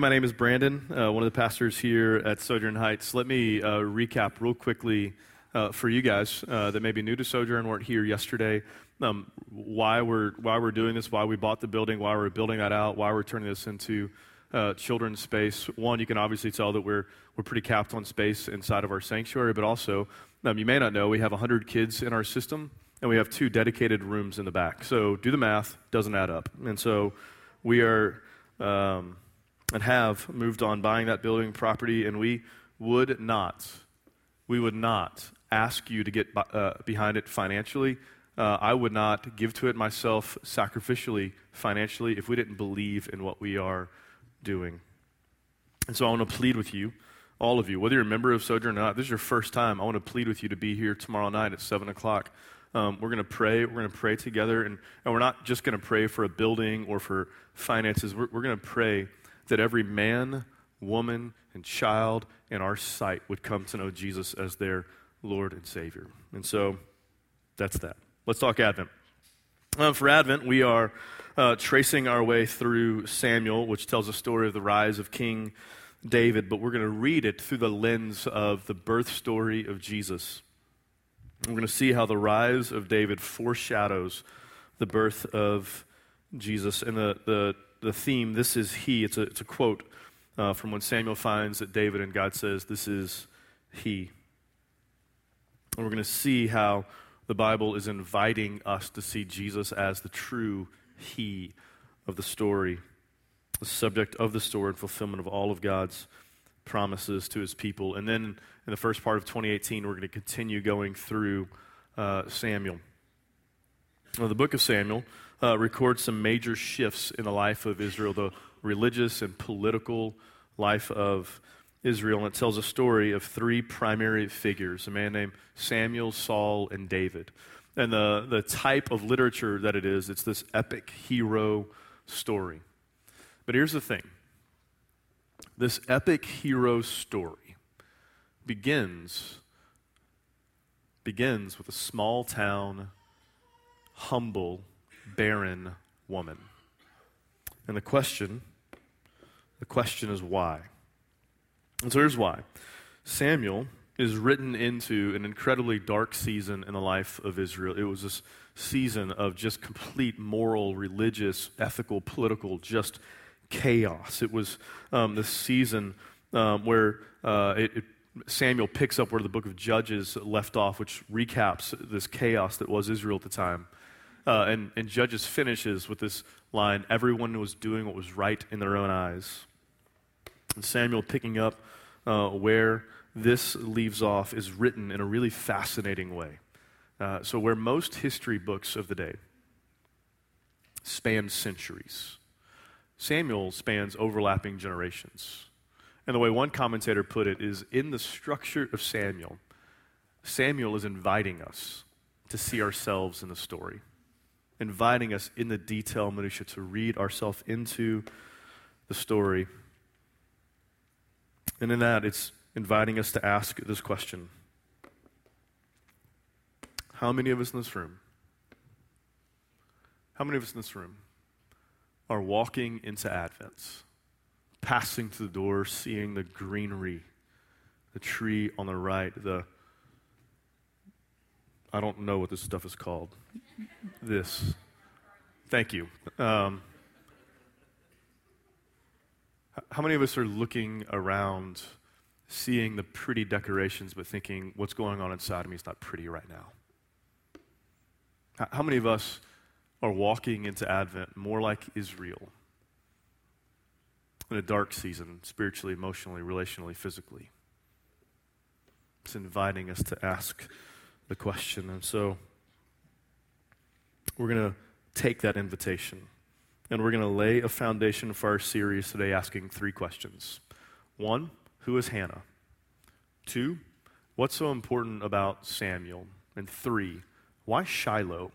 My name is Brandon, uh, one of the pastors here at Sojourn Heights. Let me uh, recap real quickly uh, for you guys uh, that may be new to Sojourn, weren't here yesterday, um, why we're why we're doing this, why we bought the building, why we're building that out, why we're turning this into uh, children's space. One, you can obviously tell that we're we're pretty capped on space inside of our sanctuary, but also um, you may not know we have 100 kids in our system, and we have two dedicated rooms in the back. So do the math; doesn't add up, and so we are. Um, and have moved on buying that building property, and we would not, we would not ask you to get uh, behind it financially. Uh, I would not give to it myself sacrificially financially if we didn't believe in what we are doing. And so I want to plead with you, all of you, whether you're a member of Sojourn or not, this is your first time, I want to plead with you to be here tomorrow night at 7 o'clock. Um, we're going to pray. We're going to pray together. And, and we're not just going to pray for a building or for finances. We're, we're going to pray that every man, woman, and child in our sight would come to know Jesus as their Lord and Savior. And so that's that. Let's talk Advent. Um, for Advent, we are uh, tracing our way through Samuel, which tells a story of the rise of King David, but we're going to read it through the lens of the birth story of Jesus. We're going to see how the rise of David foreshadows the birth of Jesus. And the, the the theme, This is He, it's a, it's a quote uh, from when Samuel finds that David and God says, This is He. And we're going to see how the Bible is inviting us to see Jesus as the true He of the story, the subject of the story and fulfillment of all of God's promises to His people. And then in the first part of 2018, we're going to continue going through uh, Samuel. Now, the book of Samuel uh, records some major shifts in the life of Israel, the religious and political life of Israel. And it tells a story of three primary figures a man named Samuel, Saul, and David. And the, the type of literature that it is, it's this epic hero story. But here's the thing this epic hero story begins begins with a small town humble barren woman. And the question, the question is why? And so here's why. Samuel is written into an incredibly dark season in the life of Israel. It was this season of just complete moral, religious, ethical, political, just chaos. It was um, this season um, where uh, it, it, Samuel picks up where the book of Judges left off, which recaps this chaos that was Israel at the time. Uh, and, and Judges finishes with this line everyone was doing what was right in their own eyes. And Samuel, picking up uh, where this leaves off, is written in a really fascinating way. Uh, so, where most history books of the day span centuries, Samuel spans overlapping generations. And the way one commentator put it is in the structure of Samuel, Samuel is inviting us to see ourselves in the story inviting us in the detail minutia to read ourselves into the story. And in that, it's inviting us to ask this question How many of us in this room, how many of us in this room are walking into Advent, passing through the door, seeing the greenery, the tree on the right, the I don't know what this stuff is called. This. Thank you. Um, how many of us are looking around, seeing the pretty decorations, but thinking, what's going on inside of me is not pretty right now? How many of us are walking into Advent more like Israel in a dark season, spiritually, emotionally, relationally, physically? It's inviting us to ask the question. And so we're going to take that invitation and we're going to lay a foundation for our series today asking three questions. One, who is Hannah? Two, what's so important about Samuel? And three, why Shiloh?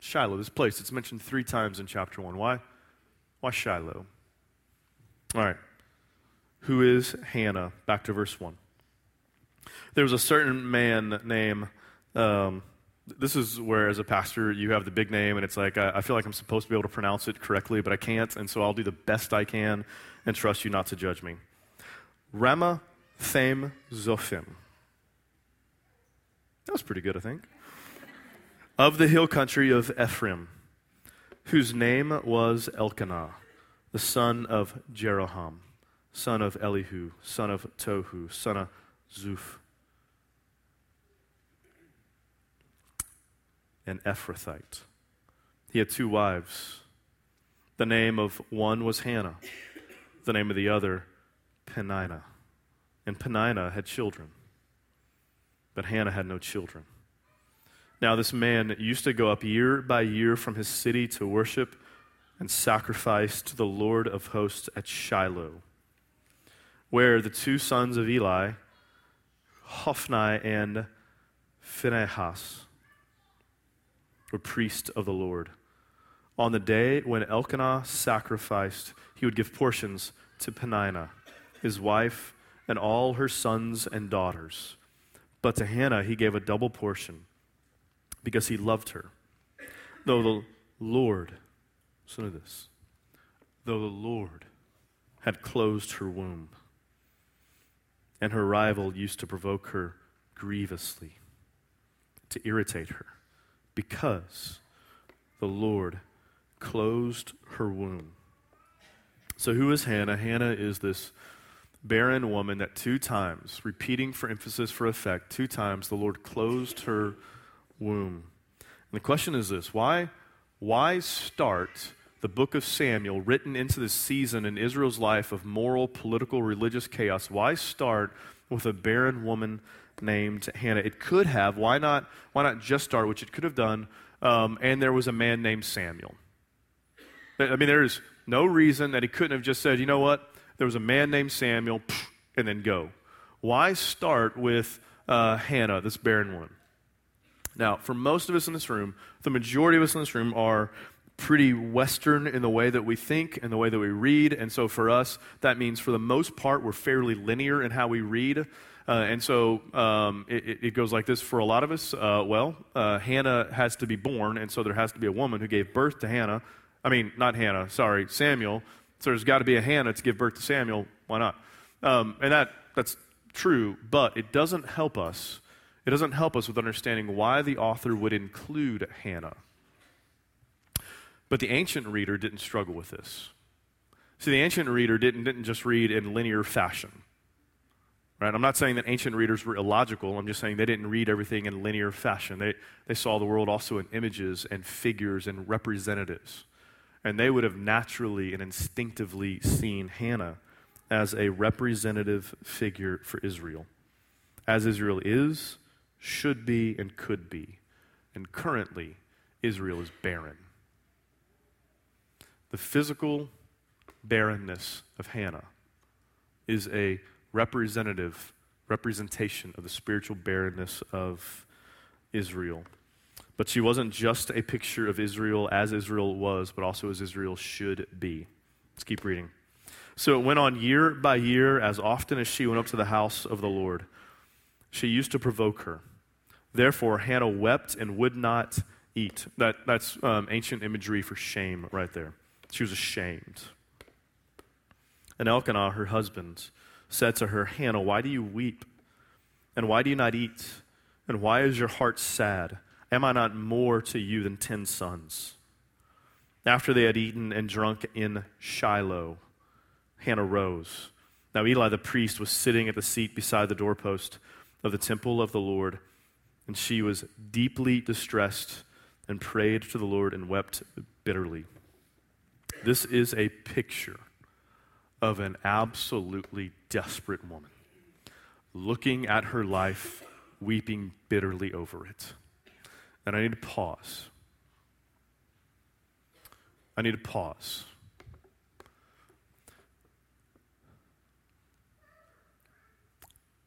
Shiloh, this place, it's mentioned three times in chapter one. Why? Why Shiloh? All right. Who is Hannah? Back to verse one. There was a certain man named um, this is where, as a pastor, you have the big name, and it's like, I, I, feel like I'm supposed to be able to pronounce it correctly, but I can't, and so I'll do the best I can and trust you not to judge me. Rama Them Zophim. That was pretty good, I think. of the hill country of Ephraim, whose name was Elkanah, the son of Jeroham, son of Elihu, son of Tohu, son of Zuph an Ephrathite. He had two wives. The name of one was Hannah, the name of the other, Peninnah. And Peninnah had children, but Hannah had no children. Now, this man used to go up year by year from his city to worship and sacrifice to the Lord of hosts at Shiloh, where the two sons of Eli, Hophni and Phinehas, were priests of the Lord. On the day when Elkanah sacrificed, he would give portions to Peninnah, his wife, and all her sons and daughters. But to Hannah he gave a double portion because he loved her. Though the Lord, listen to this, though the Lord had closed her womb, and her rival used to provoke her grievously, to irritate her because the Lord closed her womb. So, who is Hannah? Hannah is this barren woman that two times, repeating for emphasis for effect, two times the Lord closed her womb. And the question is this why, why start the book of Samuel, written into this season in Israel's life of moral, political, religious chaos? Why start with a barren woman named Hannah. It could have. Why not? Why not just start? Which it could have done. Um, and there was a man named Samuel. I mean, there is no reason that he couldn't have just said, you know what? There was a man named Samuel, and then go. Why start with uh, Hannah, this barren woman? Now, for most of us in this room, the majority of us in this room are pretty Western in the way that we think and the way that we read. And so for us, that means for the most part, we're fairly linear in how we read. Uh, and so um, it, it, goes like this for a lot of us. Uh, well, uh, Hannah has to be born, and so there has to be a woman who gave birth to Hannah. I mean, not Hannah, sorry, Samuel. So there's got to be a Hannah to give birth to Samuel. Why not? Um, and that, that's true, but it doesn't help us. It doesn't help us with understanding why the author would include Hannah. But the ancient reader didn't struggle with this. See, the ancient reader didn't, didn't just read in linear fashion. Right? I'm not saying that ancient readers were illogical. I'm just saying they didn't read everything in linear fashion. They, they saw the world also in images and figures and representatives. And they would have naturally and instinctively seen Hannah as a representative figure for Israel, as Israel is, should be, and could be. And currently, Israel is barren. The physical barrenness of Hannah is a representative representation of the spiritual barrenness of Israel. But she wasn't just a picture of Israel as Israel was, but also as Israel should be. Let's keep reading. So it went on year by year, as often as she went up to the house of the Lord. She used to provoke her. Therefore, Hannah wept and would not eat. That, that's um, ancient imagery for shame right there. She was ashamed. And Elkanah, her husband, said to her, Hannah, why do you weep? And why do you not eat? And why is your heart sad? Am I not more to you than ten sons? After they had eaten and drunk in Shiloh, Hannah rose. Now Eli the priest was sitting at the seat beside the doorpost of the temple of the Lord, and she was deeply distressed and prayed to the Lord and wept bitterly. This is a picture of an absolutely desperate woman looking at her life, weeping bitterly over it. And I need to pause. I need to pause.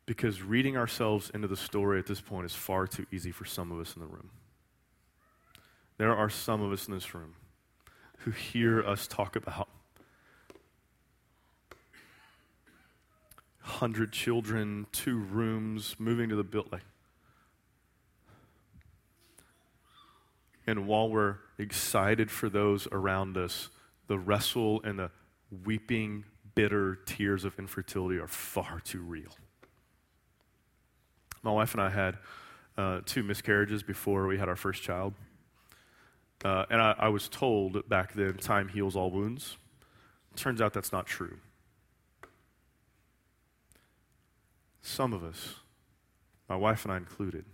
Because reading ourselves into the story at this point is far too easy for some of us in the room. There are some of us in this room who hear us talk about 100 children, two rooms, moving to the building. And while we're excited for those around us, the wrestle and the weeping, bitter tears of infertility are far too real. My wife and I had uh, two miscarriages before we had our first child. Uh, and I, I was told back then time heals all wounds. Turns out that's not true. Some of us, my wife and I included,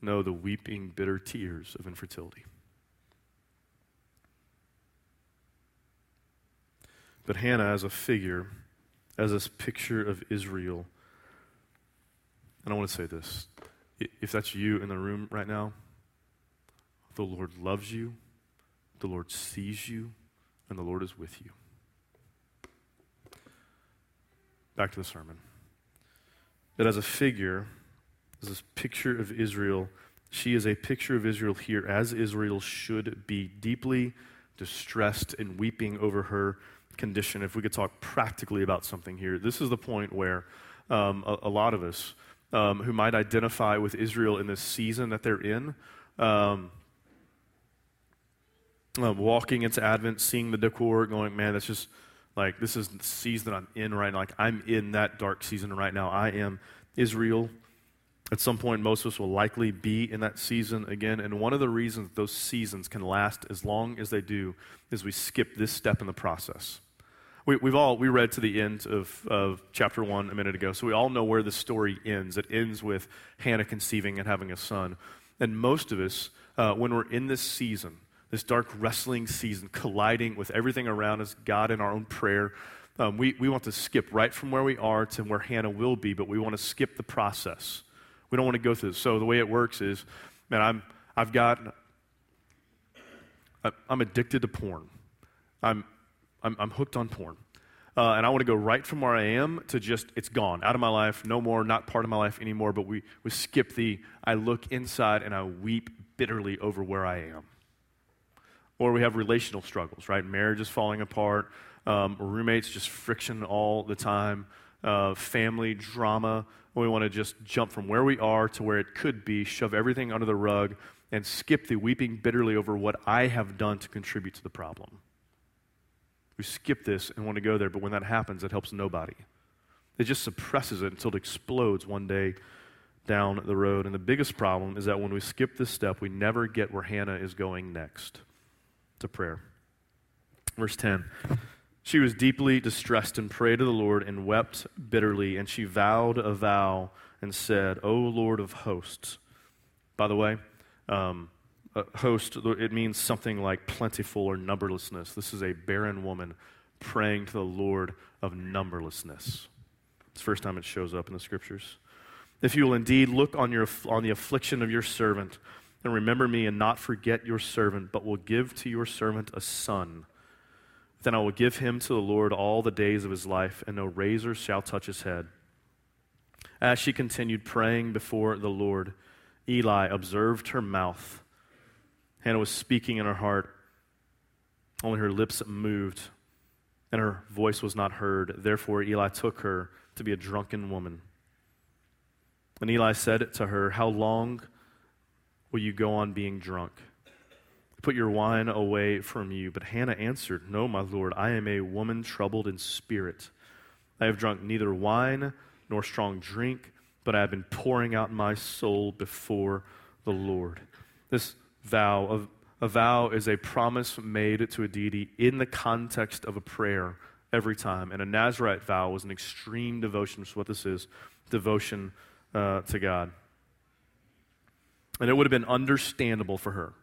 know the weeping, bitter tears of infertility. But Hannah, as a figure, as this picture of Israel, and I want to say this if that's you in the room right now, the Lord loves you, the Lord sees you, and the Lord is with you. Back to the sermon. That as a figure, as this picture of Israel, she is a picture of Israel here, as Israel should be, deeply distressed and weeping over her condition. If we could talk practically about something here, this is the point where um, a, a, lot of us um, who might identify with Israel in this season that they're in, um, uh, walking into Advent, seeing the decor, going, man, that's just like this is the season I'm in right now. Like I'm in that dark season right now. I am Israel. At some point, most of us will likely be in that season again. And one of the reasons those seasons can last as long as they do is we skip this step in the process. We, have all we read to the end of, of chapter one a minute ago, so we all know where the story ends. It ends with Hannah conceiving and having a son. And most of us, uh, when we're in this season, this dark wrestling season, colliding with everything around us, God in our own prayer. Um, we, we want to skip right from where we are to where Hannah will be, but we want to skip the process. We don't want to go through this. So the way it works is, man, I'm, I've got, I'm addicted to porn. I'm, I'm, I'm hooked on porn. Uh, and I want to go right from where I am to just, it's gone, out of my life, no more, not part of my life anymore. But we, we skip the, I look inside and I weep bitterly over where I am. Or we have relational struggles, right? Marriage is falling apart, um, roommates just friction all the time, uh, family drama. We want to just jump from where we are to where it could be, shove everything under the rug, and skip the weeping bitterly over what I have done to contribute to the problem. We skip this and want to go there, but when that happens, it helps nobody. It just suppresses it until it explodes one day down the road. And the biggest problem is that when we skip this step, we never get where Hannah is going next to prayer. Verse 10 She was deeply distressed and prayed to the Lord and wept bitterly, and she vowed a vow and said, O Lord of hosts. By the way, um, host, it means something like plentiful or numberlessness. This is a barren woman praying to the Lord of numberlessness. It's the first time it shows up in the scriptures. If you will indeed look on, your, on the affliction of your servant, and remember me and not forget your servant, but will give to your servant a son. Then I will give him to the Lord all the days of his life, and no razor shall touch his head. As she continued praying before the Lord, Eli observed her mouth. Hannah was speaking in her heart. Only her lips moved, and her voice was not heard. Therefore, Eli took her to be a drunken woman. And Eli said to her, How long? Will you go on being drunk? Put your wine away from you. But Hannah answered, No, my Lord, I am a woman troubled in spirit. I have drunk neither wine nor strong drink, but I have been pouring out my soul before the Lord. This vow of a vow is a promise made to a deity in the context of a prayer every time. And a Nazarite vow was an extreme devotion, which is what this is devotion uh, to God. And it would have been understandable for her.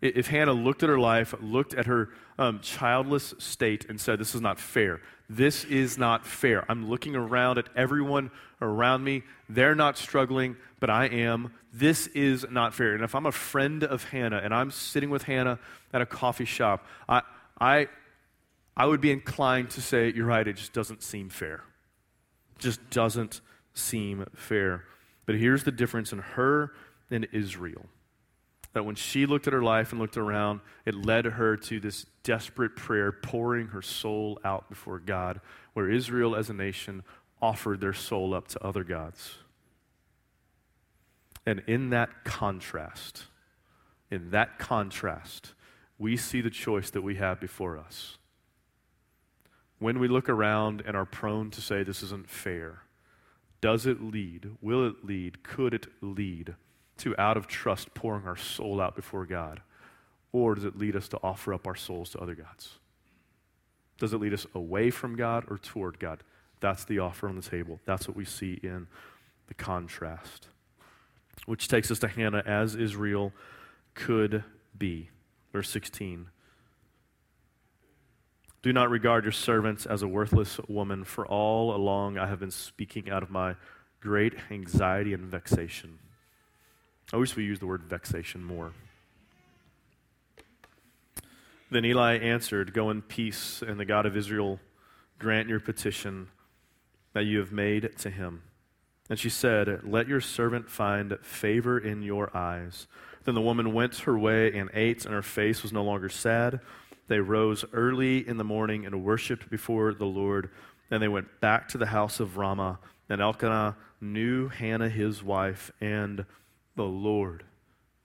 If Hannah looked at her life, looked at her um, childless state, and said, This is not fair. This is not fair. I'm looking around at everyone around me. They're not struggling, but I am. This is not fair. And if I'm a friend of Hannah and I'm sitting with Hannah at a coffee shop, I, I, I would be inclined to say, You're right, it just doesn't seem fair. It just doesn't seem fair. But here's the difference in her in Israel. That when she looked at her life and looked around, it led her to this desperate prayer, pouring her soul out before God, where Israel as a nation offered their soul up to other gods. And in that contrast, in that contrast, we see the choice that we have before us. When we look around and are prone to say this isn't fair, does it lead, will it lead, could it lead to out of trust pouring our soul out before God? Or does it lead us to offer up our souls to other gods? Does it lead us away from God or toward God? That's the offer on the table. That's what we see in the contrast. Which takes us to Hannah as Israel could be. Verse 16. Do not regard your servants as a worthless woman, for all along I have been speaking out of my great anxiety and vexation. I wish we used the word vexation more. Then Eli answered, Go in peace, and the God of Israel grant your petition that you have made to him. And she said, Let your servant find favor in your eyes. Then the woman went her way and ate, and her face was no longer sad. They rose early in the morning and worshipped before the Lord. Then they went back to the house of Ramah. And Elkanah knew Hannah his wife, and the Lord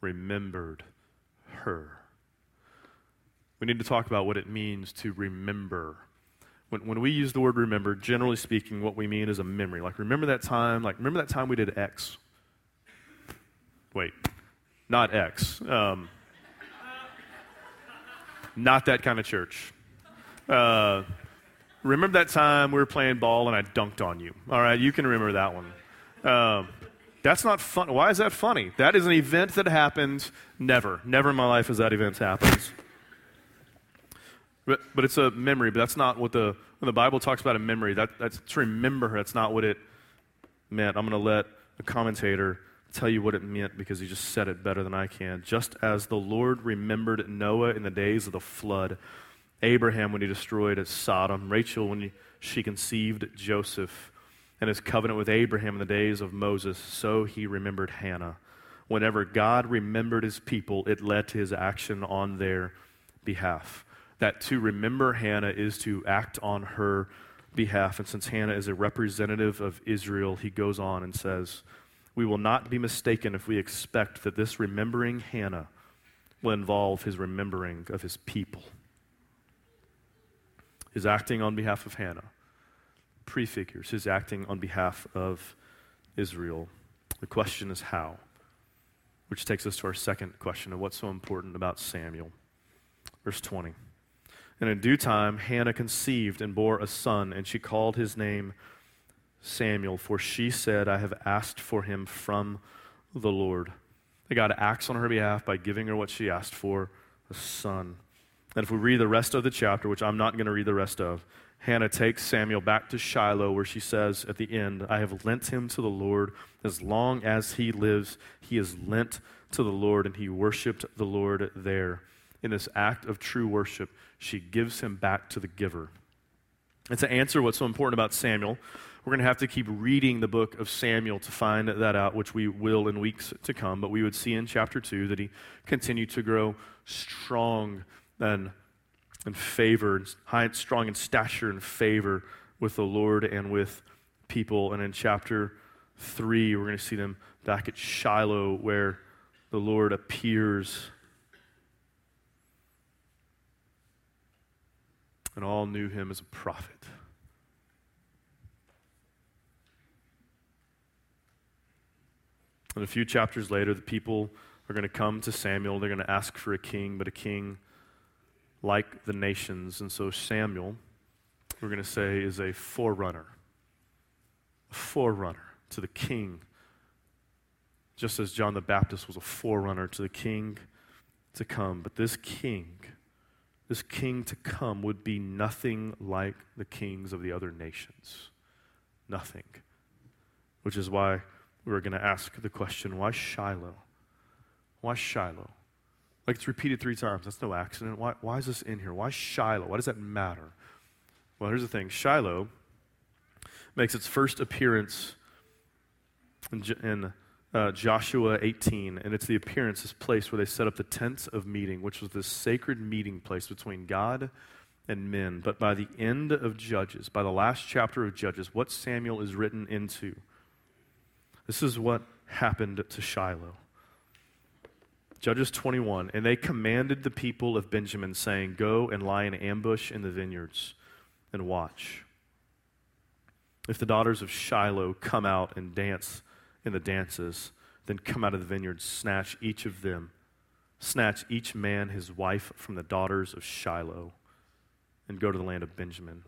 remembered her. We need to talk about what it means to remember when, when we use the word remember, generally speaking, what we mean is a memory. Like, remember that time? Like, remember that time we did X? Wait, not X. Um, not that kind of church. Uh, remember that time we were playing ball and I dunked on you? All right, you can remember that one. Um, that's not fun. Why is that funny? That is an event that happened. Never, never in my life has that event happened. But, but it's a memory, but that's not what the, when the Bible talks about a memory, that, that's to remember, that's not what it meant. I'm going to let a commentator tell you what it meant because he just said it better than I can. Just as the Lord remembered Noah in the days of the flood, Abraham when he destroyed Sodom, Rachel when he, she conceived Joseph, and his covenant with Abraham in the days of Moses, so he remembered Hannah. Whenever God remembered his people, it led to his action on their behalf that to remember Hannah is to act on her behalf. And since Hannah is a representative of Israel, he goes on and says, We will not be mistaken if we expect that this remembering Hannah will involve his remembering of his people. His acting on behalf of Hannah prefigures his acting on behalf of Israel. The question is how, which takes us to our second question of what's so important about Samuel. Verse 20. And in due time, Hannah conceived and bore a son, and she called his name Samuel, for she said, I have asked for him from the Lord. And God acts on her behalf by giving her what she asked for a son. And if we read the rest of the chapter, which I'm not going to read the rest of, Hannah takes Samuel back to Shiloh, where she says at the end, I have lent him to the Lord. As long as he lives, he is lent to the Lord, and he worshiped the Lord there. In this act of true worship, she gives him back to the giver. And to answer what's so important about Samuel, we're going to have to keep reading the book of Samuel to find that out, which we will in weeks to come. But we would see in chapter 2 that he continued to grow strong and, and favor, high, and strong in stature and favor with the Lord and with people. And in chapter 3, we're going to see them back at Shiloh where the Lord appears and all knew him as a prophet. And a few chapters later, the people are going to come to Samuel. They're going to ask for a king, but a king like the nations. And so Samuel, we're going to say, is a forerunner. A forerunner to the king. Just as John the Baptist was a forerunner to the king to come. But this king this king to come would be nothing like the kings of the other nations. Nothing. Which is why we're going to ask the question why Shiloh? Why Shiloh? Like it's repeated three times. That's no accident. Why, why is this in here? Why Shiloh? Why does that matter? Well, here's the thing Shiloh makes its first appearance in, in uh, Joshua 18, and it's the appearance, this place where they set up the tents of meeting, which was this sacred meeting place between God and men. But by the end of Judges, by the last chapter of Judges, what Samuel is written into, this is what happened to Shiloh. Judges 21. And they commanded the people of Benjamin, saying, Go and lie in ambush in the vineyards and watch. If the daughters of Shiloh come out and dance in the dances, then come out of the vineyards, snatch each of them, snatch each man his wife from the daughters of Shiloh, and go to the land of Benjamin.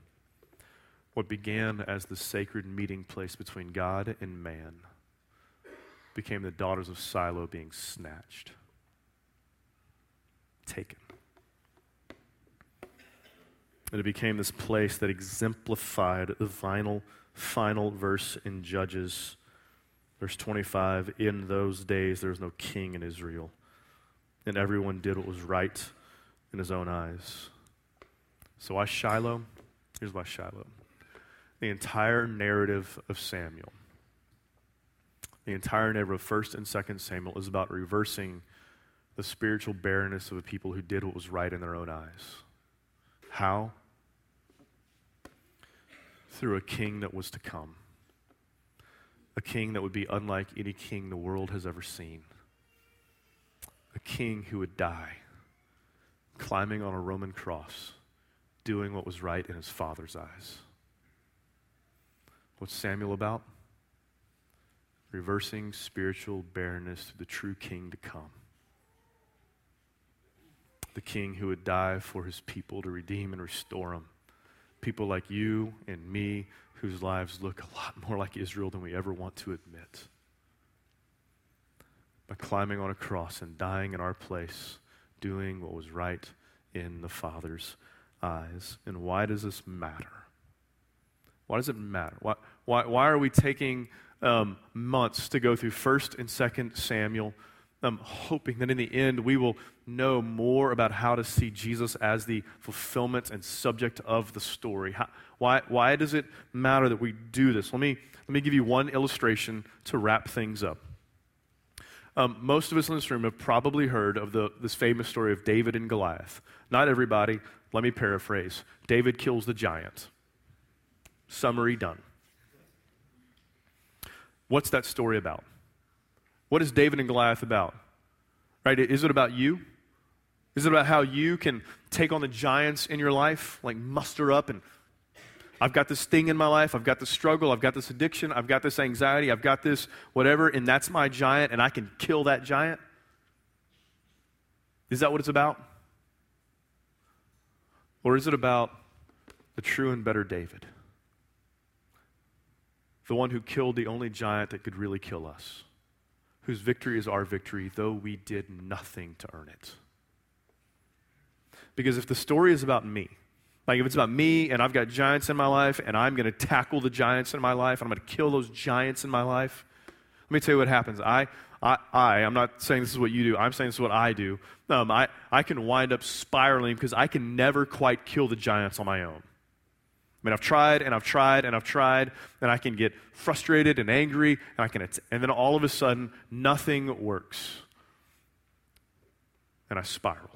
What began as the sacred meeting place between God and man became the daughters of Shiloh being snatched, taken. And it became this place that exemplified the final, final verse in Judges, verse 25. In those days, there was no king in Israel, and everyone did what was right in his own eyes. So, why Shiloh? Here's why Shiloh. The entire narrative of Samuel, the entire narrative of 1st and 2nd Samuel is about reversing the spiritual barrenness of a people who did what was right in their own eyes. How? through a king that was to come. A king that would be unlike any king the world has ever seen. A king who would die climbing on a Roman cross, doing what was right in his father's eyes. What's Samuel about? Reversing spiritual barrenness to the true king to come. The king who would die for his people to redeem and restore them people like you and me whose lives look a lot more like Israel than we ever want to admit. By climbing on a cross and dying in our place, doing what was right in the Father's eyes. And why does this matter? Why does it matter? Why, why, why are we taking um, months to go through 1st and 2nd Samuel? I'm hoping that in the end we will know more about how to see Jesus as the fulfillment and subject of the story. How, why, why does it matter that we do this? Let me, let me give you one illustration to wrap things up. Um, most of us in this room have probably heard of the, this famous story of David and Goliath. Not everybody. Let me paraphrase David kills the giant. Summary done. What's that story about? What is David and Goliath about? Right? Is it about you? Is it about how you can take on the giants in your life, like muster up and I've got this thing in my life, I've got this struggle, I've got this addiction, I've got this anxiety, I've got this whatever, and that's my giant, and I can kill that giant? Is that what it's about? Or is it about the true and better David? The one who killed the only giant that could really kill us whose victory is our victory, though we did nothing to earn it. Because if the story is about me, like if it's about me and I've got giants in my life and I'm going to tackle the giants in my life and I'm going to kill those giants in my life, let me tell you what happens. I, I, I I'm not saying this is what you do. I'm saying this is what I do. Um, I, I can wind up spiraling because I can never quite kill the giants on my own. I mean, I've tried and I've tried and I've tried, and I can get frustrated and angry, and I can, and then all of a sudden, nothing works, and I spiral.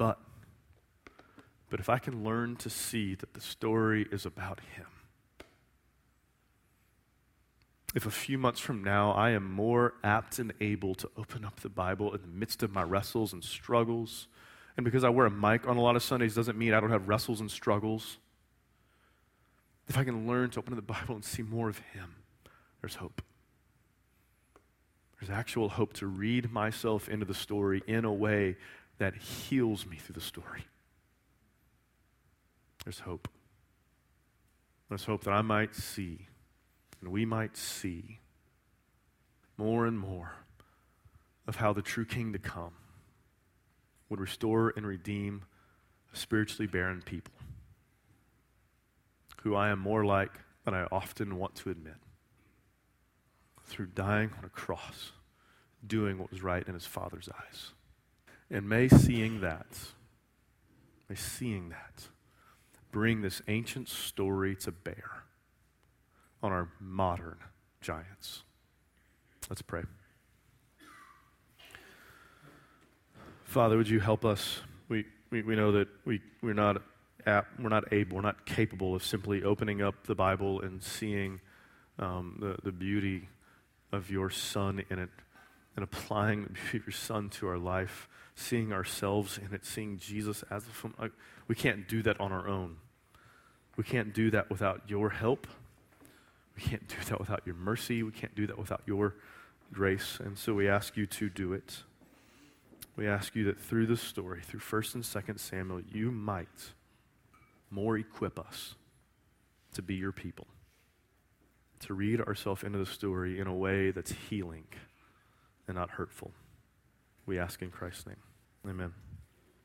But, but if I can learn to see that the story is about Him, if a few months from now I am more apt and able to open up the Bible in the midst of my wrestles and struggles and because I wear a mic on a lot of Sundays doesn't mean I don't have wrestles and struggles. If I can learn to open the Bible and see more of Him, there's hope. There's actual hope to read myself into the story in a way that heals me through the story. There's hope. There's hope that I might see, and we might see more and more of how the true King to come would restore and redeem a spiritually barren people who I am more like than I often want to admit through dying on a cross, doing what was right in his Father's eyes. And may seeing that, may seeing that, bring this ancient story to bear on our modern giants. Let's pray. Father, would you help us? We, we, we know that we, we're, not apt, we're not able, we're not capable of simply opening up the Bible and seeing um, the, the beauty of your Son in it. And applying the beauty of your Son to our life, seeing ourselves in it, seeing Jesus as a. Like, we can't do that on our own. We can't do that without your help. We can't do that without your mercy. We can't do that without your grace. And so we ask you to do it. We ask you that through this story, through 1st and 2nd Samuel, you might more equip us to be your people, to read ourselves into the story in a way that's healing and not hurtful. We ask in Christ's name. Amen.